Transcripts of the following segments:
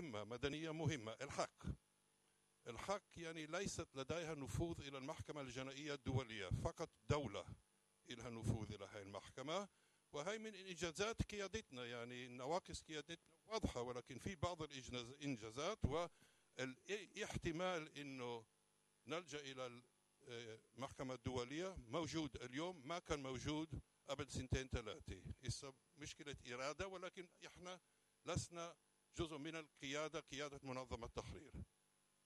مهمة مدنية مهمة الحق. الحق يعني ليست لديها نفوذ إلى المحكمة الجنائية الدولية فقط دولة لها نفوذ إلى هذه المحكمة. وهي من إنجازات قيادتنا يعني نواقص قيادتنا واضحة ولكن في بعض الإنجازات والإحتمال أنه نلجأ إلى المحكمة الدولية. موجود اليوم ما كان موجود قبل سنتين ثلاثة. مشكلة إرادة ولكن إحنا لسنا جزء من القيادة قيادة منظمة التحرير.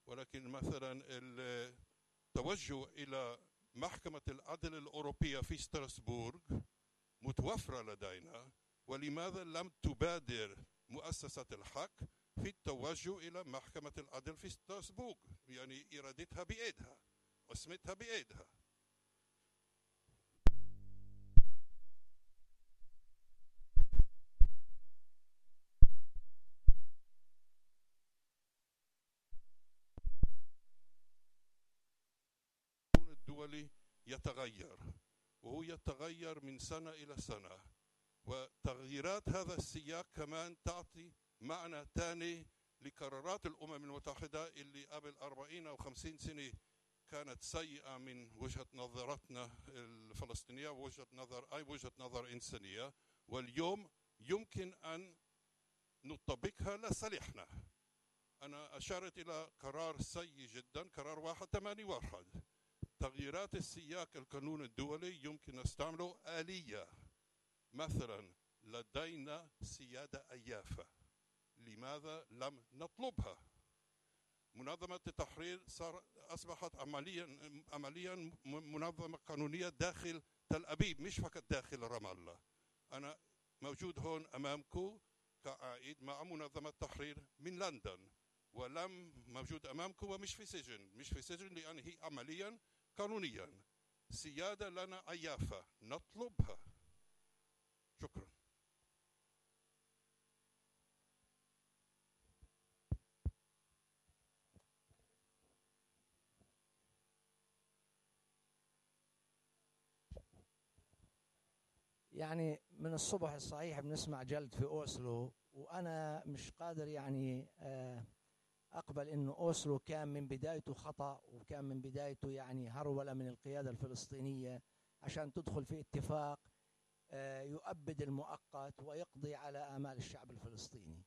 ولكن مثلا التوجه إلى محكمة العدل الأوروبية في ستراسبورغ متوفرة لدينا. ولماذا لم تبادر مؤسسة الحق في التوجه إلى محكمة العدل في ستراسبورغ يعني إرادتها بإيدها واسمتها بإيدها. الدولي يتغير وهو يتغير من سنة إلى سنة. وتغييرات هذا السياق كمان تعطي معنى ثاني لقرارات الأمم المتحدة اللي قبل 40 أو 50 سنة كانت سيئة من وجهة نظرتنا الفلسطينية وجهة نظر أي وجهة نظر إنسانية. واليوم يمكن أن نطبقها لصالحنا. أنا أشرت إلى قرار سيء جدا قرار واحد ثمانية واحد. تغييرات السياق القانون الدولي يمكن نستعمله آلية مثلا لدينا سيادة أيافة. لماذا لم نطلبها؟ منظمة التحرير صار أصبحت عمليا عمليا منظمة قانونية داخل تل أبيب مش فقط داخل رام الله. أنا موجود هون أمامكم كعائد مع منظمة تحرير من لندن. ولم موجود أمامكم ومش في سجن. مش في سجن لأن هي عمليا قانونيا. سيادة لنا عيافة نطلبها. شكرا. يعني من الصبح الصحيح بنسمع جلد في أوسلو وأنا مش قادر يعني آه أقبل أنه أوسلو كان من بدايته خطأ وكان من بدايته يعني هرولة من القيادة الفلسطينية عشان تدخل في اتفاق آه، يؤبد المؤقت ويقضي على آمال الشعب الفلسطيني.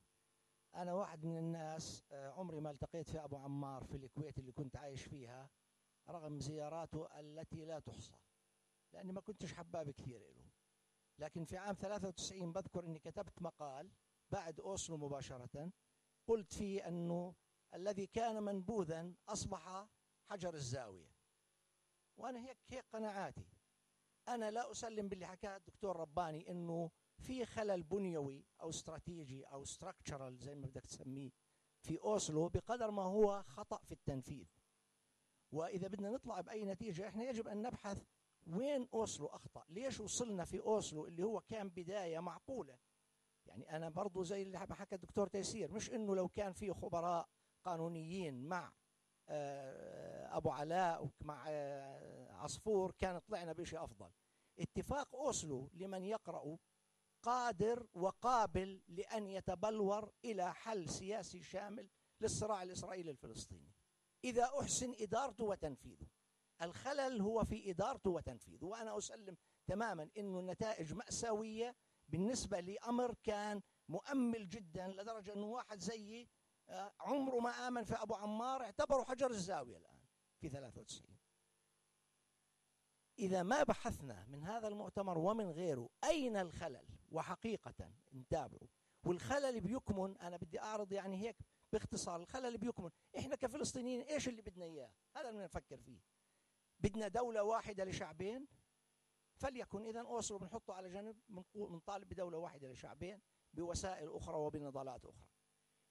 أنا واحد من الناس آه، عمري ما التقيت في أبو عمار في الكويت اللي كنت عايش فيها رغم زياراته التي لا تحصى لأني ما كنتش حباب كثير له. لكن في عام 93 بذكر أني كتبت مقال بعد أوسلو مباشرة قلت فيه أنه الذي كان منبوذا أصبح حجر الزاوية. وأنا هيك هيك قناعاتي. أنا لا أسلم باللي حكاه الدكتور رباني أنه في خلل بنيوي أو استراتيجي أو ستراكشرال زي ما بدك تسميه في أوسلو بقدر ما هو خطأ في التنفيذ. وإذا بدنا نطلع بأي نتيجة إحنا يجب أن نبحث وين أوسلو أخطأ. ليش وصلنا في أوسلو اللي هو كان بداية معقولة؟ يعني أنا برضو زي اللي حكى الدكتور تيسير مش إنه لو كان في خبراء قانونيين مع آه، أبو علاء ومع آه، عصفور كان طلعنا بشيء أفضل. اتفاق أوسلو لمن يقرأ قادر وقابل لأن يتبلور إلى حل سياسي شامل للصراع الإسرائيلي الفلسطيني. إذا أحسن إدارته وتنفيذه. الخلل هو في إدارته وتنفيذه. وأنا أسلم تماما إنه النتائج مأساوية بالنسبة لأمر كان مؤمل جدا لدرجة إنه واحد زيي عمره ما آمن في أبو عمار اعتبروا حجر الزاوية الآن في 93 إذا ما بحثنا من هذا المؤتمر ومن غيره أين الخلل؟ وحقيقة نتابعه والخلل بيكمن أنا بدي أعرض يعني هيك باختصار الخلل بيكمن. إحنا كفلسطينيين إيش اللي بدنا إياه؟ هذا اللي نفكر فيه. بدنا دولة واحدة لشعبين؟ فليكن إذا أوصلوا بنحطه على جنب بنطالب بدولة واحدة لشعبين بوسائل أخرى وبنضالات أخرى.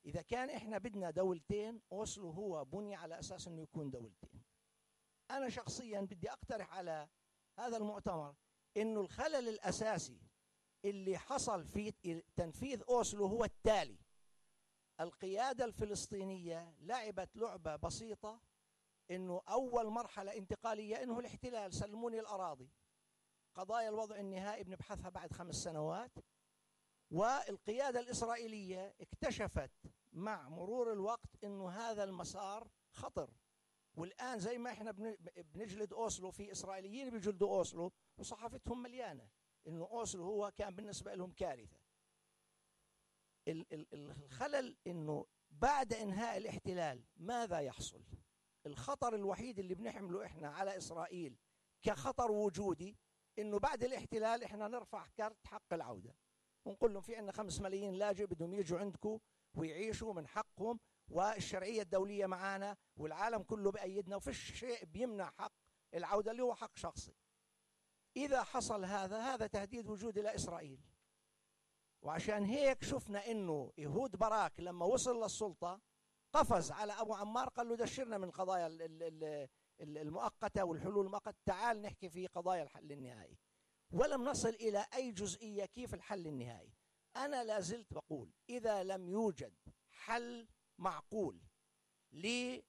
إذا كان إحنا بدنا دولتين أوسلو هو بني على أساس أنه يكون دولتين. أنا شخصيا بدي أقترح على هذا المؤتمر أنه الخلل الأساسي اللي حصل في تنفيذ أوسلو هو التالي. القيادة الفلسطينية لعبت لعبة بسيطة أنه أول مرحلة انتقالية أنه الاحتلال سلموني الأراضي. قضايا الوضع النهائي بنبحثها بعد خمس سنوات. والقيادة الإسرائيلية اكتشفت مع مرور الوقت إنه هذا المسار خطر. والآن زي ما إحنا بنجلد أوسلو في إسرائيليين بيجلدوا أوسلو وصحافتهم مليانة إنه أوسلو هو كان بالنسبة لهم كارثة. الخلل إنه بعد إنهاء الاحتلال ماذا يحصل؟ الخطر الوحيد اللي بنحمله إحنا على إسرائيل كخطر وجودي إنه بعد الاحتلال إحنا نرفع كرت حق العودة. ونقول لهم في عندنا خمس ملايين لاجئ بدهم يجوا عندكم ويعيشوا من حقهم والشرعية الدولية معانا والعالم كله بأيدنا وفيش شيء بيمنع حق العودة اللي هو حق شخصي. إذا حصل هذا هذا تهديد وجودي لاسرائيل وعشان هيك شفنا إنه يهود باراك لما وصل للسلطة قفز على أبو عمار قال له دشرنا من قضايا المؤقتة والحلول المؤقتة تعال نحكي في قضايا الحل النهائي ولم نصل إلى أي جزئية كيف الحل النهائي؟ أنا لا زلت بقول إذا لم يوجد حل معقول لإنهاء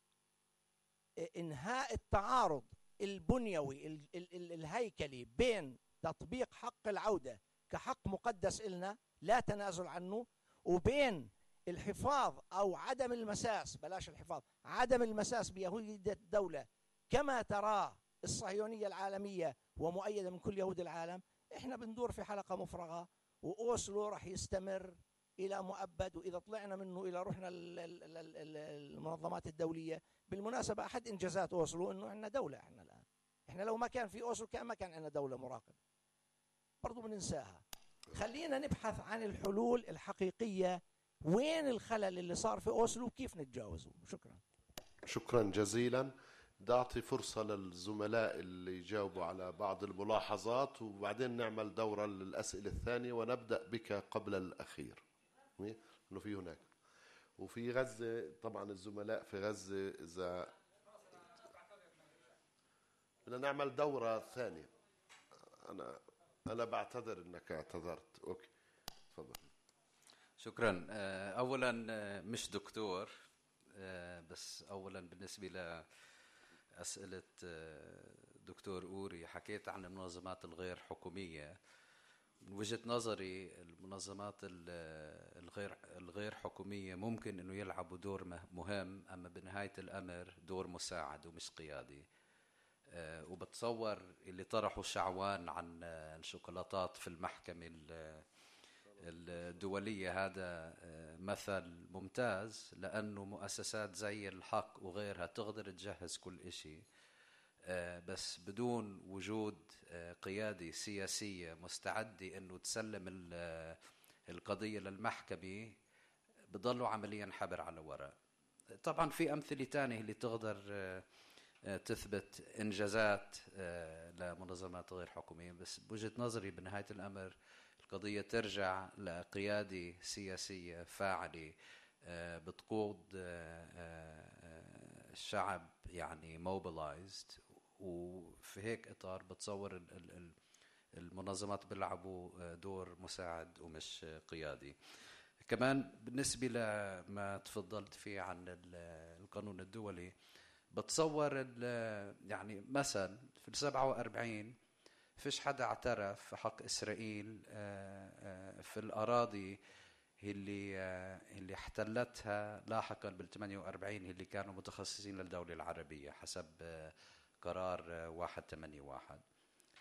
التعارض البنيوي الهيكلي بين تطبيق حق العودة كحق مقدس إلنا لا تنازل عنه وبين الحفاظ أو عدم المساس بلاش الحفاظ عدم المساس بيهودية الدولة كما تراه الصهيونية العالمية ومؤيدة من كل يهود العالم إحنا بندور في حلقة مفرغة وأوسلو راح يستمر إلى مؤبد وإذا طلعنا منه إلى رحنا المنظمات الدولية. بالمناسبة أحد إنجازات أوسلو أنه عندنا دولة إحنا الآن. إحنا لو ما كان في أوسلو كان ما كان عندنا دولة مراقبة. برضو بننساها. خلينا نبحث عن الحلول الحقيقية. وين الخلل اللي صار في أوسلو؟ وكيف نتجاوزه؟ شكرا. شكرا جزيلا. بدي أعطي فرصة للزملاء اللي يجاوبوا على بعض الملاحظات وبعدين نعمل دورة للأسئلة الثانية ونبدأ بك قبل الأخير. إنه في هناك. وفي غزة طبعا الزملاء في غزة إذا بدنا نعمل دورة ثانية. أنا أنا بعتذر أنك اعتذرت. أوكي. تفضل. شكرا. آه، أولا آه، مش دكتور آه، بس أولا بالنسبة لأسئلة دكتور أوري حكيت عن المنظمات الغير حكومية. من وجهة نظري المنظمات الغير الغير حكومية ممكن إنه يلعبوا دور مهم أما بنهاية الأمر دور مساعد ومش قيادي. آه، وبتصور اللي طرحوا شعوان عن الشوكولاتات في المحكمة الدولية هذا آه، مثل ممتاز لأنه مؤسسات زي الحق وغيرها تقدر تجهز كل إشي. آه، بس بدون وجود قيادة سياسية مستعدة أنه تسلم القضية للمحكمة بضلوا عمليا حبر على ورق. طبعا في أمثلة تانية اللي تقدر تثبت إنجازات آه، لمنظمات غير حكومية. بس بوجهة نظري بنهاية الأمر القضية ترجع لقيادة سياسية فاعلة آه، بتقود آه، الشعب يعني موبلايزد وفي هيك إطار بتصور المنظمات بيلعبوا دور مساعد ومش قيادي. كمان بالنسبة لما تفضلت فيه عن القانون الدولي بتصور يعني مثلا في ال 47 فيش حدا اعترف في حق إسرائيل آه، آه، في الأراضي اللي آه، اللي احتلتها لاحقا بال 48 اللي كانوا متخصصين للدولة العربية حسب قرار 181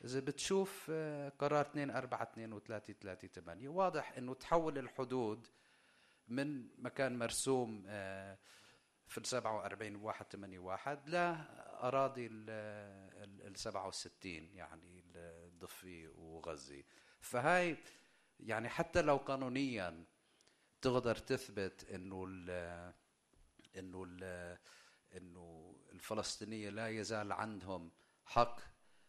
إذا بتشوف قرار 242 و 338 واضح إنه تحول الحدود من مكان مرسوم في ال 47 181 لأراضي ال 67 يعني الضفة وغزة فهاي يعني حتى لو قانونيا تقدر تثبت إنه ال إنه ال إنه الفلسطينية لا يزال عندهم حق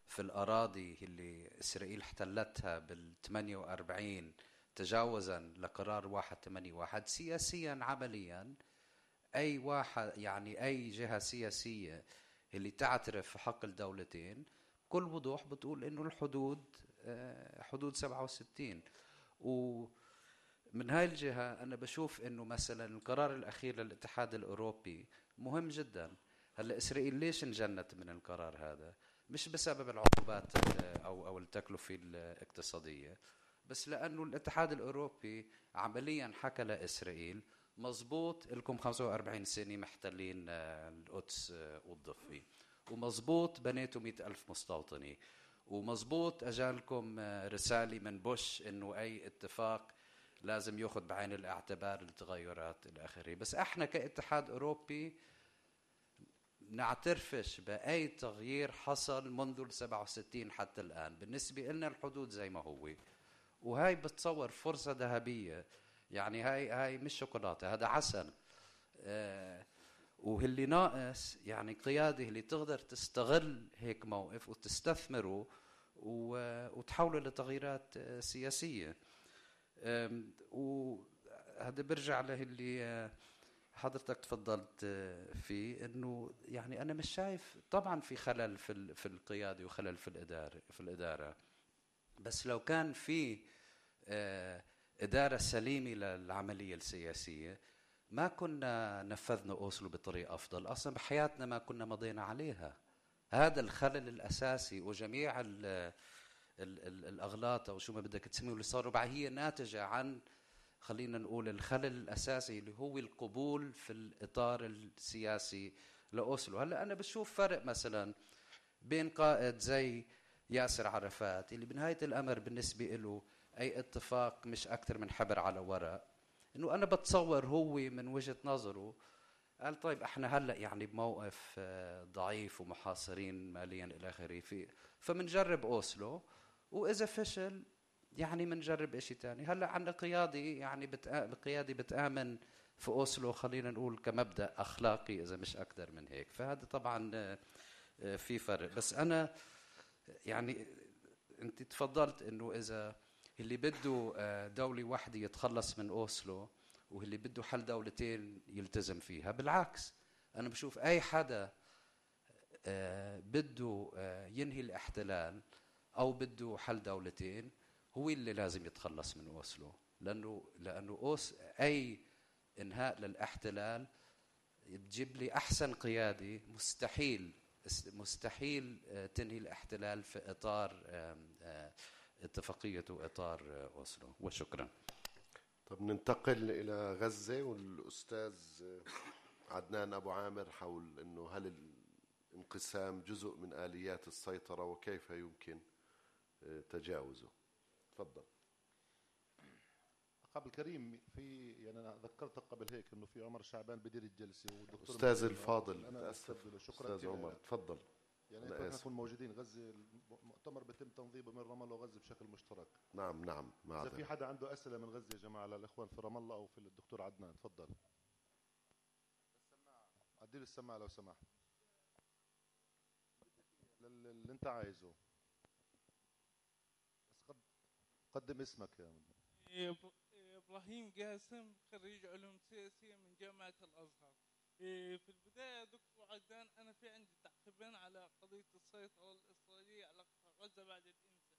في الأراضي اللي إسرائيل احتلتها بال 48 تجاوزا لقرار 181 سياسيا عمليا. أي واحد يعني أي جهة سياسية اللي تعترف في حق الدولتين بكل وضوح بتقول إنه الحدود آه، حدود 67 ومن هاي الجهة أنا بشوف إنه مثلا القرار الأخير للاتحاد الأوروبي مهم جدا. هلأ إسرائيل ليش انجنت من القرار هذا؟ مش بسبب العقوبات أو أو التكلفة الاقتصادية بس لأنه الاتحاد الأوروبي عمليا حكى لإسرائيل مزبوط لكم 45 سنة محتلين آه، القدس آه، ومزبوط بنيتوا مئة ألف مستوطنة ومزبوط أجالكم آه، رسالة من بوش إنه أي اتفاق لازم ياخذ بعين الاعتبار التغيرات الآخرة بس إحنا كاتحاد أوروبي نعترفش بأي تغيير حصل منذ ال 67 حتى الآن. بالنسبة لنا الحدود زي ما هو. وهي بتصور فرصة ذهبية. يعني هاي هاي مش شوكولاتة هذا عسل. آه واللي ناقص يعني قيادة اللي تقدر تستغل هيك موقف وتستثمره وتحوله لتغييرات آه، سياسية وهذا برجع للي آه، حضرتك تفضلت آه، فيه إنه يعني أنا مش شايف طبعا في خلل في في القيادة وخلل في الإدارة في الإدارة. بس لو كان في إدارة سليمة للعملية السياسية ما كنا نفذنا أوسلو بطريقة أفضل. أصلا بحياتنا ما كنا مضينا عليها. هذا الخلل الأساسي وجميع ال ال ال الأغلاط أو شو ما بدك تسميه اللي صاروا هي ناتجة عن خلينا نقول الخلل الأساسي اللي هو القبول في الإطار السياسي لأوسلو. هلأ أنا بشوف فرق مثلا بين قائد زي ياسر عرفات اللي بنهاية الأمر بالنسبة له أي اتفاق مش أكثر من حبر على ورق. إنه أنا بتصور هو من وجهة نظره قال طيب إحنا هلأ يعني بموقف آه، ضعيف ومحاصرين ماليا إلى آخره في فبنجرب أوسلو وإذا فشل يعني بنجرب شيء ثاني هلأ عندنا قيادي يعني بتآ... قيادي بتآمن في أوسلو خلينا نقول كمبدأ أخلاقي إذا مش أكثر من هيك. فهذا طبعا آه، آه، في فرق. بس أنا يعني أنت تفضلت إنه إذا اللي بده آه، دولة واحدة يتخلص من أوسلو واللي بده حل دولتين يلتزم فيها. بالعكس أنا بشوف أي حدا آه، بده آه، ينهي الاحتلال أو بده حل دولتين هو اللي لازم يتخلص من أوسلو. لأنه لأنه أوس أي إنهاء للاحتلال تجيب لي أحسن قيادة مستحيل مستحيل تنهي الاحتلال في إطار اتفاقية إطار أوسلو وشكرا. طب ننتقل إلى غزة والأستاذ عدنان أبو عامر حول أنه هل الانقسام جزء من آليات السيطرة وكيف يمكن تجاوزه؟ تفضل. قبل كريم في يعني أنا ذكرتك قبل هيك إنه في عمر شعبان بدير الجلسة والدكتور أستاذ الفاضل أنا أستاذ شكرا أستاذ عمر تفضل. يعني نحن نكون موجودين غزة المؤتمر بيتم تنظيمه من رام الله وغزة بشكل مشترك. نعم نعم ما إذا في حدا عنده أسئلة من غزة يا جماعة للإخوان في رام الله أو في الدكتور عدنان تفضل. السماعة. عدي السماعة لو سمحت. اللي أنت عايزه. بس قد قدم اسمك يا. إبراهيم قاسم خريج علوم سياسية من جامعة الأزهر. إيه، في البداية دكتور عدان تعقيبين على قضية السيطرة الإسرائيلية على غزة بعد الانسحاب.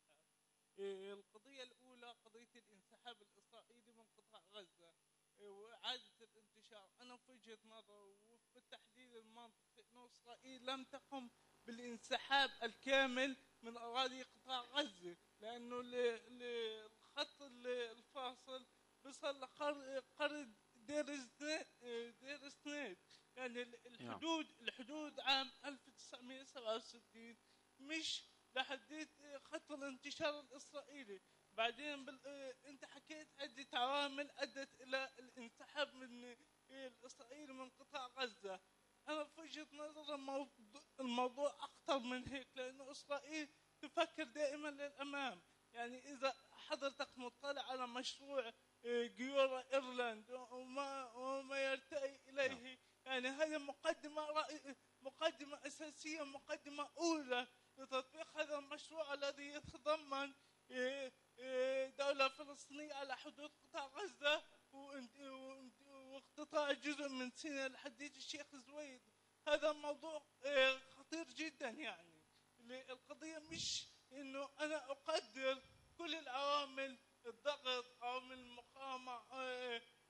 إيه، القضية الأولى قضية الانسحاب الإسرائيلي من قطاع غزة. إيه، وإعادة الانتشار. أنا في وجهة نظر وفي التحليل المنطقي أن إسرائيل لم تقم بالانسحاب الكامل من أراضي قطاع غزة لأنه الخط الفاصل بصل لقرن دير دير سنيد. يعني الحدود الحدود عام 1967 مش لحديت خط الانتشار الإسرائيلي. بعدين بال... أنت حكيت عدة عوامل أدت إلى الانسحاب من الاسرائيلي من قطاع غزة. أنا في وجهة نظري الموضوع, أخطر من هيك لأنه إسرائيل تفكر دائما للأمام. يعني إذا حضرتك مطلع على مشروع جيورا إيرلاند وما وما يرتقي إليه نعم. يعني هذه مقدمة مقدمة أساسية مقدمة أولى لتطبيق هذا المشروع الذي يتضمن دولة فلسطينية على حدود قطاع غزة وإقتطاع جزء من سيناء لحديد الشيخ زويد. هذا موضوع خطير جدا يعني. القضية مش إنه أنا أقدر كل العوامل الضغط أو من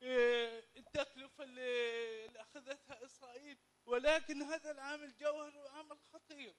آه، التكلفة اللي أخذتها إسرائيل. ولكن هذا العامل جوهري وعامل خطير.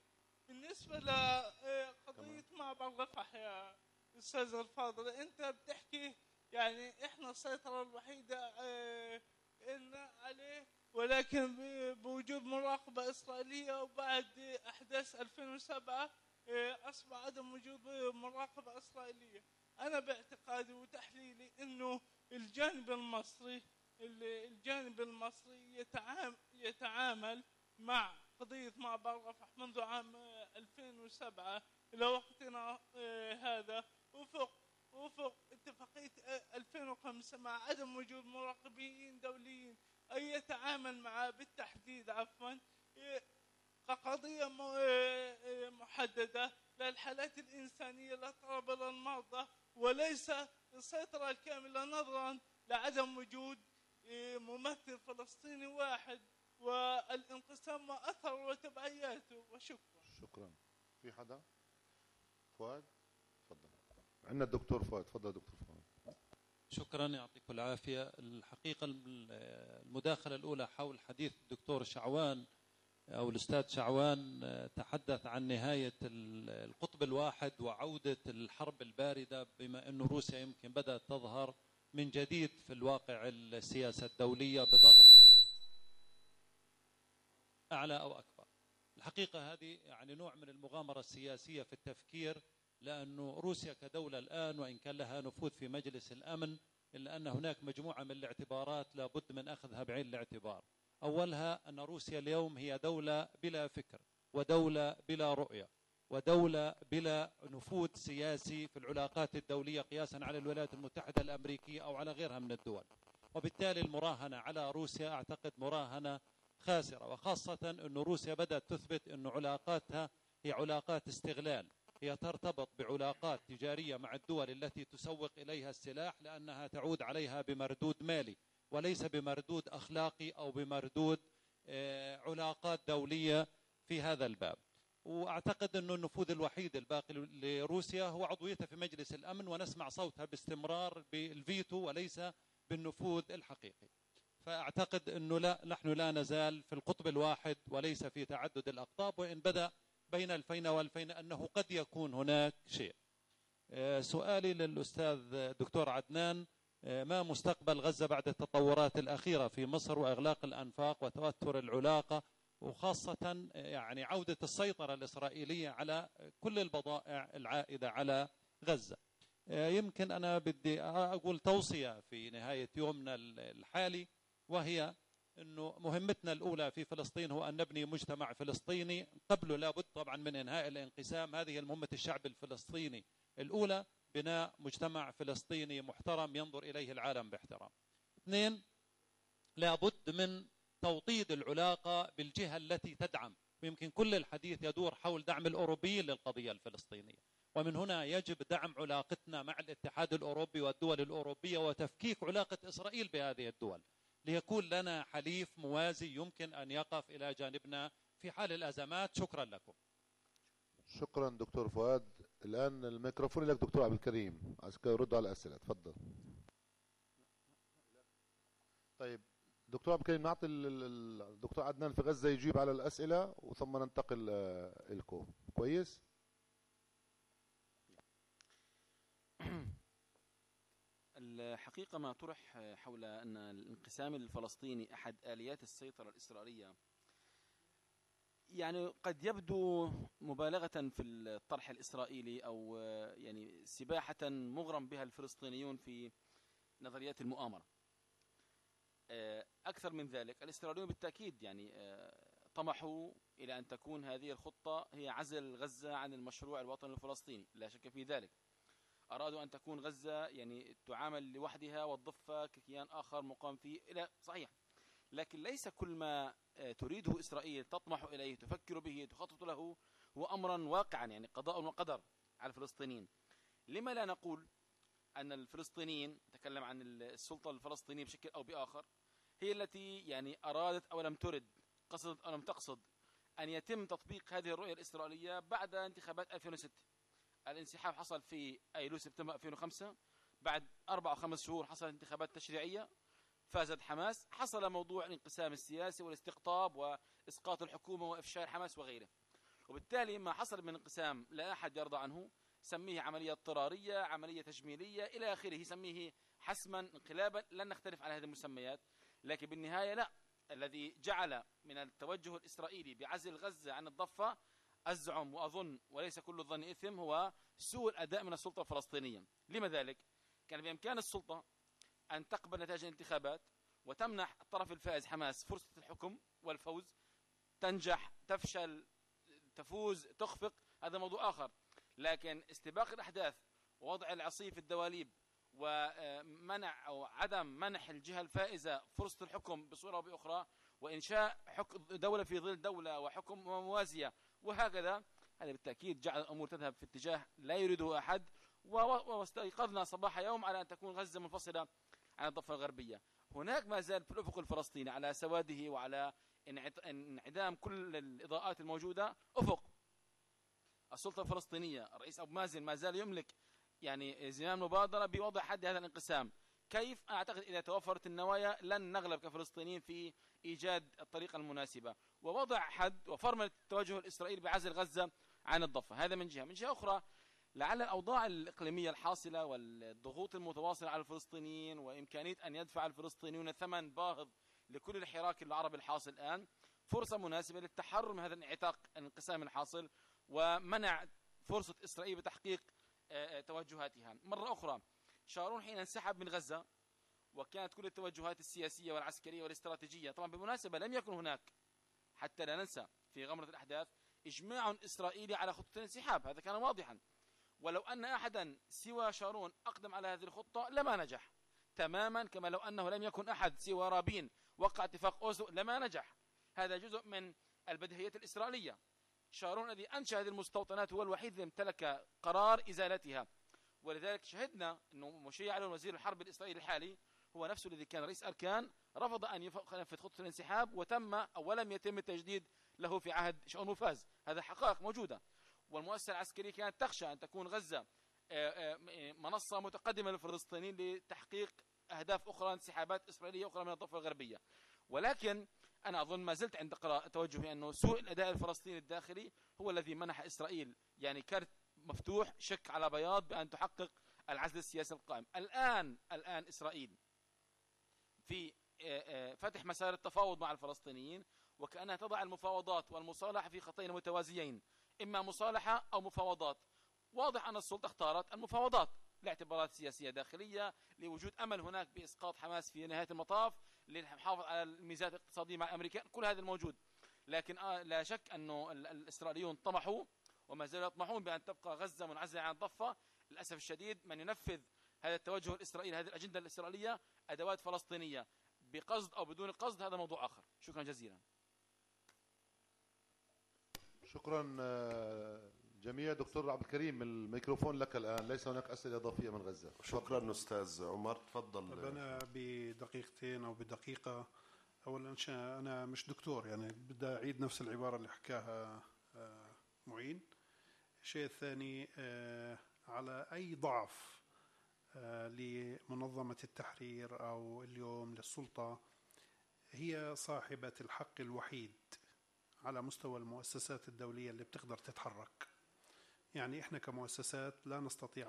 بالنسبة لقضيه آه، معبر رفح يا أستاذ الفاضل أنت بتحكي يعني إحنا السيطرة الوحيدة وافقنا عليه. ولكن بوجود مراقبة إسرائيلية وبعد أحداث 2007 آه، أصبح عدم وجود مراقبة إسرائيلية. أنا باعتقادي وتحليلي أنه الجانب المصري ال- الجانب المصري يتعامل, يتعامل مع قضية معبر رفح منذ عام آه، 2007 إلى وقتنا آه، هذا. وفق وفق اتفاقية آه، 2005 مع عدم وجود مراقبين دوليين أن يتعامل معها بالتحديد عفوا آه، كقضية آه، آه، محددة. للحالات الإنسانية إلى المرضى. وليس السيطرة الكاملة نظرا لعدم وجود آه، ممثل فلسطيني واحد والانقسام وأثر وتبعياته وشكرا. شكرا. في حدا؟ فؤاد؟ تفضل. عندنا الدكتور فؤاد. تفضل دكتور فؤاد. شكرا. يعطيكم العافية. الحقيقة المداخلة الأولى حول حديث الدكتور شعوان أو الأستاذ شعوان تحدث عن نهاية القطب الواحد وعودة الحرب الباردة بما أن روسيا يمكن بدأت تظهر من جديد في الواقع السياسة الدولية بضغط أعلى أو أكبر. الحقيقة هذه يعني نوع من المغامرة السياسية في التفكير لأن روسيا كدولة الآن وإن كان لها نفوذ في مجلس الأمن إلا أن هناك مجموعة من الاعتبارات لابد من أخذها بعين الاعتبار. أولها أن روسيا اليوم هي دولة بلا فكر ودولة بلا رؤية ودولة بلا نفوذ سياسي في العلاقات الدولية قياسا على الولايات المتحدة الأمريكية أو على غيرها من الدول. وبالتالي المراهنة على روسيا أعتقد مراهنة خاسرة وخاصة أن روسيا بدأت تثبت أن علاقاتها هي علاقات استغلال هي ترتبط بعلاقات تجارية مع الدول التي تسوق إليها السلاح لأنها تعود عليها بمردود مالي. وليس بمردود أخلاقي أو بمردود آه، علاقات دولية في هذا الباب وأعتقد انه النفوذ الوحيد الباقي لروسيا هو عضويتها في مجلس الأمن ونسمع صوتها باستمرار بالفيتو وليس بالنفوذ الحقيقي. فأعتقد أنه لا نحن لا نزال في القطب الواحد وليس في تعدد الأقطاب وإن بدا بين الفين والفين أنه قد يكون هناك شيء. آه، سؤالي للأستاذ دكتور عدنان ما مستقبل غزة بعد التطورات الأخيرة في مصر وإغلاق الأنفاق وتوتر العلاقة وخاصة يعني عودة السيطرة الإسرائيلية على كل البضائع العائدة على غزة. يمكن أنا بدي أقول توصية في نهاية يومنا الحالي وهي أنه مهمتنا الأولى في فلسطين هو أن نبني مجتمع فلسطيني. قبله لابد طبعا من إنهاء الانقسام. هذه مهمة الشعب الفلسطيني. الأولى بناء مجتمع فلسطيني محترم ينظر إليه العالم باحترام. اثنين لابد من توطيد العلاقة بالجهة التي تدعم. ويمكن كل الحديث يدور حول دعم الأوروبيين للقضية الفلسطينية. ومن هنا يجب دعم علاقتنا مع الاتحاد الأوروبي والدول الأوروبية وتفكيك علاقة إسرائيل بهذه الدول. ليكون لنا حليف موازي يمكن أن يقف إلى جانبنا في حال الأزمات. شكرا لكم. شكرا دكتور فؤاد. الآن الميكروفون لك دكتور عبد الكريم. عايزك يرد على الأسئلة. تفضل. طيب دكتور عبد الكريم نعطي ال- ال- الدكتور عدنان في غزة يجيب على الأسئلة وثم ننتقل لكم كويس؟ الحقيقة ما طرح حول أن الانقسام الفلسطيني أحد آليات السيطرة الإسرائيلية يعني قد يبدو مبالغة في الطرح الإسرائيلي أو يعني سباحة مغرم بها الفلسطينيون في نظريات المؤامرة. أكثر من ذلك الإسرائيليون بالتأكيد يعني طمحوا إلى أن تكون هذه الخطة هي عزل غزة عن المشروع الوطني الفلسطيني. لا شك في ذلك. أرادوا أن تكون غزة يعني تعامل لوحدها والضفة ككيان آخر مقام فيه. إلى صحيح. لكن ليس كل ما تريده إسرائيل تطمح إليه تفكر به تخطط له هو أمرا واقعا يعني قضاء وقدر على الفلسطينيين. لما لا نقول أن الفلسطينيين تكلم عن السلطة الفلسطينية بشكل أو بآخر هي التي يعني أرادت أو لم ترد قصدت أو لم تقصد أن يتم تطبيق هذه الرؤية الإسرائيلية بعد انتخابات 2006 الانسحاب حصل في أيلول سبتمبر 2005 بعد أربع أو خمس شهور حصلت انتخابات تشريعية. فازت حماس حصل موضوع الانقسام السياسي والاستقطاب وإسقاط الحكومة وافشال حماس وغيره. وبالتالي ما حصل من انقسام لا أحد يرضى عنه سميه عملية اضطرارية عملية تجميلية إلى آخره سميه حسما انقلابا لن نختلف على هذه المسميات. لكن بالنهاية لا الذي جعل من التوجه الإسرائيلي بعزل غزة عن الضفة أزعم وأظن وليس كل الظن إثم هو سوء الأداء من السلطة الفلسطينية. لما ذلك؟ كان بإمكان السلطة أن تقبل نتائج الانتخابات وتمنح الطرف الفائز حماس فرصة الحكم والفوز تنجح تفشل تفوز تخفق. هذا موضوع آخر. لكن استباق الأحداث ووضع العصي في الدواليب ومنع أو عدم منح الجهة الفائزة فرصة الحكم بصورة أو بأخرى وإنشاء دولة في ظل دولة وحكم موازية وهكذا هذا بالتأكيد جعل الأمور تذهب في اتجاه لا يريده أحد. واستيقظنا صباح يوم على أن تكون غزة منفصلة عن الضفة الغربية. هناك ما زال في الأفق الفلسطيني على سواده وعلى انعدام كل الإضاءات الموجودة. أفق. السلطة الفلسطينية الرئيس أبو مازن ما زال يملك يعني زمام مبادرة بوضع حد هذا الانقسام. كيف؟ أعتقد إذا توفرت النوايا لن نغلب كفلسطينيين في إيجاد الطريقة المناسبة. ووضع حد وفرمل التوجه الإسرائيلي بعزل غزة عن الضفة. هذا من جهة. من جهة أخرى لعل الأوضاع الإقليمية الحاصلة والضغوط المتواصلة على الفلسطينيين وإمكانية أن يدفع الفلسطينيون ثمن باهظ لكل الحراك العربي الحاصل الآن فرصة مناسبة للتحرر من هذا الانعتاق الانقسام الحاصل ومنع فرصة إسرائيل بتحقيق آه، آه، توجهاتها. مرة أخرى شارون حين انسحب من غزة وكانت كل التوجهات السياسية والعسكرية والاستراتيجية طبعا بالمناسبة لم يكن هناك حتى لا ننسى في غمرة الأحداث إجماع إسرائيلي على خطة الانسحاب. هذا كان واضحا. ولو أن أحدا سوى شارون أقدم على هذه الخطة لما نجح. تماما كما لو أنه لم يكن أحد سوى رابين وقع اتفاق أوسلو لما نجح. هذا جزء من البديهية الإسرائيلية. شارون الذي أنشأ هذه المستوطنات هو الوحيد الذي امتلك قرار إزالتها. ولذلك شهدنا أنه مشيع على وزير الحرب الإسرائيلي الحالي. هو نفسه الذي كان رئيس أركان رفض أن ينفذ خطة الانسحاب وتم أو لم يتم التجديد له في عهد شؤون مفاز هذا حقائق موجودة. والمؤسسة العسكرية كانت تخشى أن تكون غزة آه، آه، منصة متقدمة للفلسطينيين لتحقيق أهداف أخرى انسحابات إسرائيلية أخرى من الضفة الغربية. ولكن أنا أظن ما زلت عند توجهي أنه سوء الأداء الفلسطيني الداخلي هو الذي منح إسرائيل يعني كرت مفتوح شك على بياض بأن تحقق العزل السياسي القائم. الآن الآن إسرائيل في آه، فتح مسار التفاوض مع الفلسطينيين وكأنها تضع المفاوضات والمصالحة في خطين متوازيين. إما مصالحة أو مفاوضات. واضح أن السلطة اختارت المفاوضات لاعتبارات سياسية داخلية لوجود أمل هناك بإسقاط حماس في نهاية المطاف للحفاظ على الميزات الاقتصادية مع الأمريكان كل هذا الموجود. لكن آه، لا شك أنه الإسرائيليون طمحوا وما زالوا يطمحون بأن تبقى غزة منعزلة عن الضفة للأسف الشديد من ينفذ هذا التوجه الإسرائيلي هذه الأجندة الإسرائيلية أدوات فلسطينية بقصد أو بدون قصد هذا موضوع آخر. شكرا جزيلا. شكرا آه، جميع دكتور عبد الكريم الميكروفون لك الآن. ليس هناك أسئلة إضافية من غزة. شكرا أستاذ عمر. تفضل. طب أنا بدقيقتين أو بدقيقة. أولا أنا مش دكتور يعني بدي أعيد نفس العبارة اللي حكاها آه، معين. الشيء الثاني آه، على أي ضعف لمنظمة التحرير أو اليوم للسلطة هي صاحبة الحق الوحيد. على مستوى المؤسسات الدولية اللي بتقدر تتحرك. يعني إحنا كمؤسسات لا نستطيع